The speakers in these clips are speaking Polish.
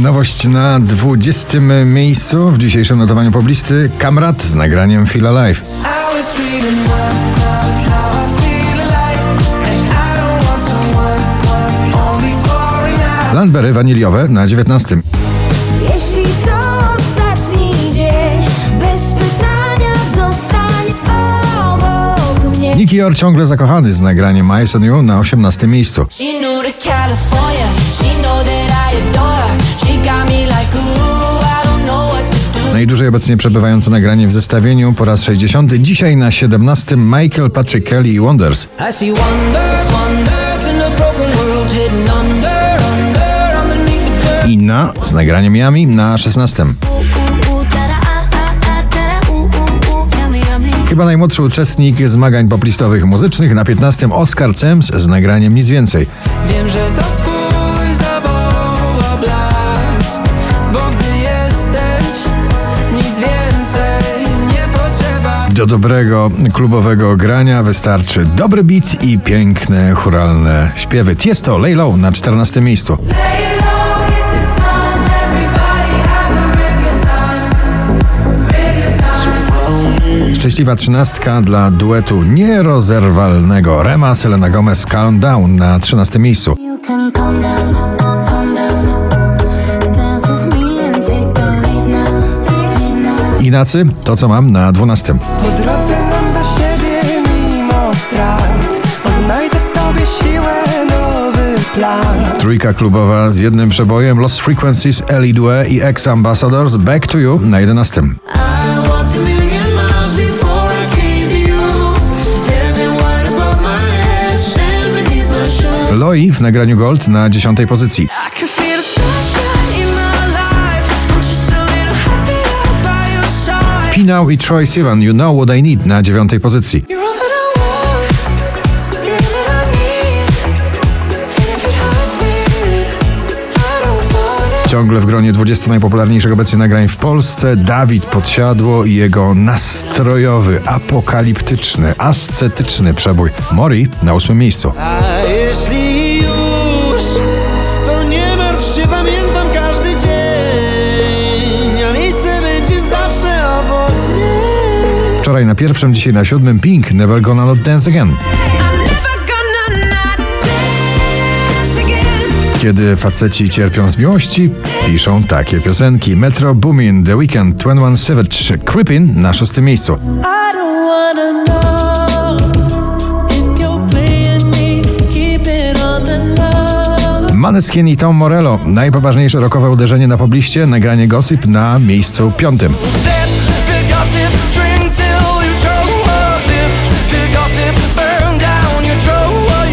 Nowość na 20 miejscu w dzisiejszym notowaniu poblisty Kamrat z nagraniem Feel Alive. Landberry waniliowe na 19. Jeśli to ostatni dzień, bez pytania zostań obok mnie. Nicky Yor ciągle zakochany z nagraniem Eyes on You na 18 miejscu. She knew to California, she know that I adore Najdłużej obecnie przebywające nagranie w zestawieniu po raz 60. Dzisiaj na 17 Michael Patrick Kelly i Wonders. Inna z nagraniem Yami na 16. U, u, tara, a, a, a, tara, u, u, u, yummy, yummy. Chyba najmłodszy uczestnik zmagań poplistowych muzycznych na 15 Oscar Cems z nagraniem Nic Więcej. Wiem, że to twój Do dobrego klubowego grania wystarczy dobry beat i piękne churalne śpiewy. Tiesto Lay Low na 14 miejscu. Szczęśliwa trzynastka dla duetu nierozerwalnego Rema Selena Gomez Calm Down na 13 miejscu. You can calm down, calm down. Ignacy, to co mam na 12. Po drodze mam do siebie mimo strat Odnajdę w tobie siłę, nowy plan Trójka klubowa z jednym przebojem Lost Frequencies, Ellie Due i Ex Ambassadors Back to You na 11. I walked a million miles before I came to you. Heaven wide above my head, sand beneath my shoes. Loi w nagraniu Gold na 10 pozycji. Pinał i Troy Sivan You Know What I Need na 9 pozycji. Ciągle w gronie 20 najpopularniejszych obecnie nagrań w Polsce Dawid Podsiadło i jego nastrojowy, apokaliptyczny, ascetyczny przebój Mori na 8 miejscu. A jeśli już, to nie martw się, pamiętam Wczoraj na pierwszym, dzisiaj na siódmym Pink Never Gonna Not Dance Again. Kiedy faceci cierpią z miłości, piszą takie piosenki. Metro Boomin, The Weeknd, 21 Savage, Creepin na szóstym miejscu. Maneskin i Tom Morello. Najpoważniejsze rockowe uderzenie na pobliście, nagranie Gossip na miejscu piątym.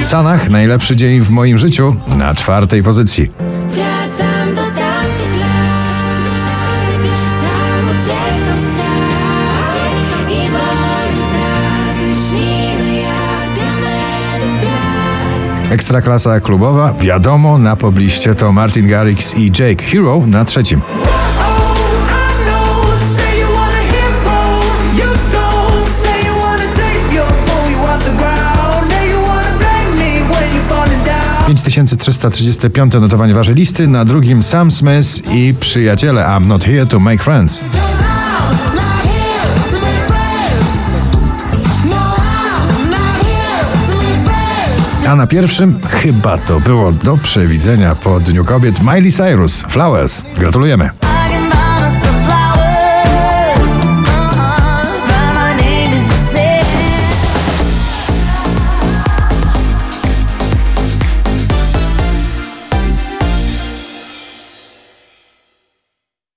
Sanach, najlepszy dzień w moim życiu na czwartej pozycji. Wracam do tamtych lat, tam uciekał strach i wolno tak lśnimy jak diamentów blask. Ekstraklasa klubowa, wiadomo, na pobliście to Martin Garrix i Jake Hero na trzecim. 5335 notowanie waszej listy, na drugim Sam Smith i przyjaciele I'm Not Here to Make Friends. A na pierwszym chyba to było do przewidzenia po Dniu Kobiet Miley Cyrus, Flowers. Gratulujemy.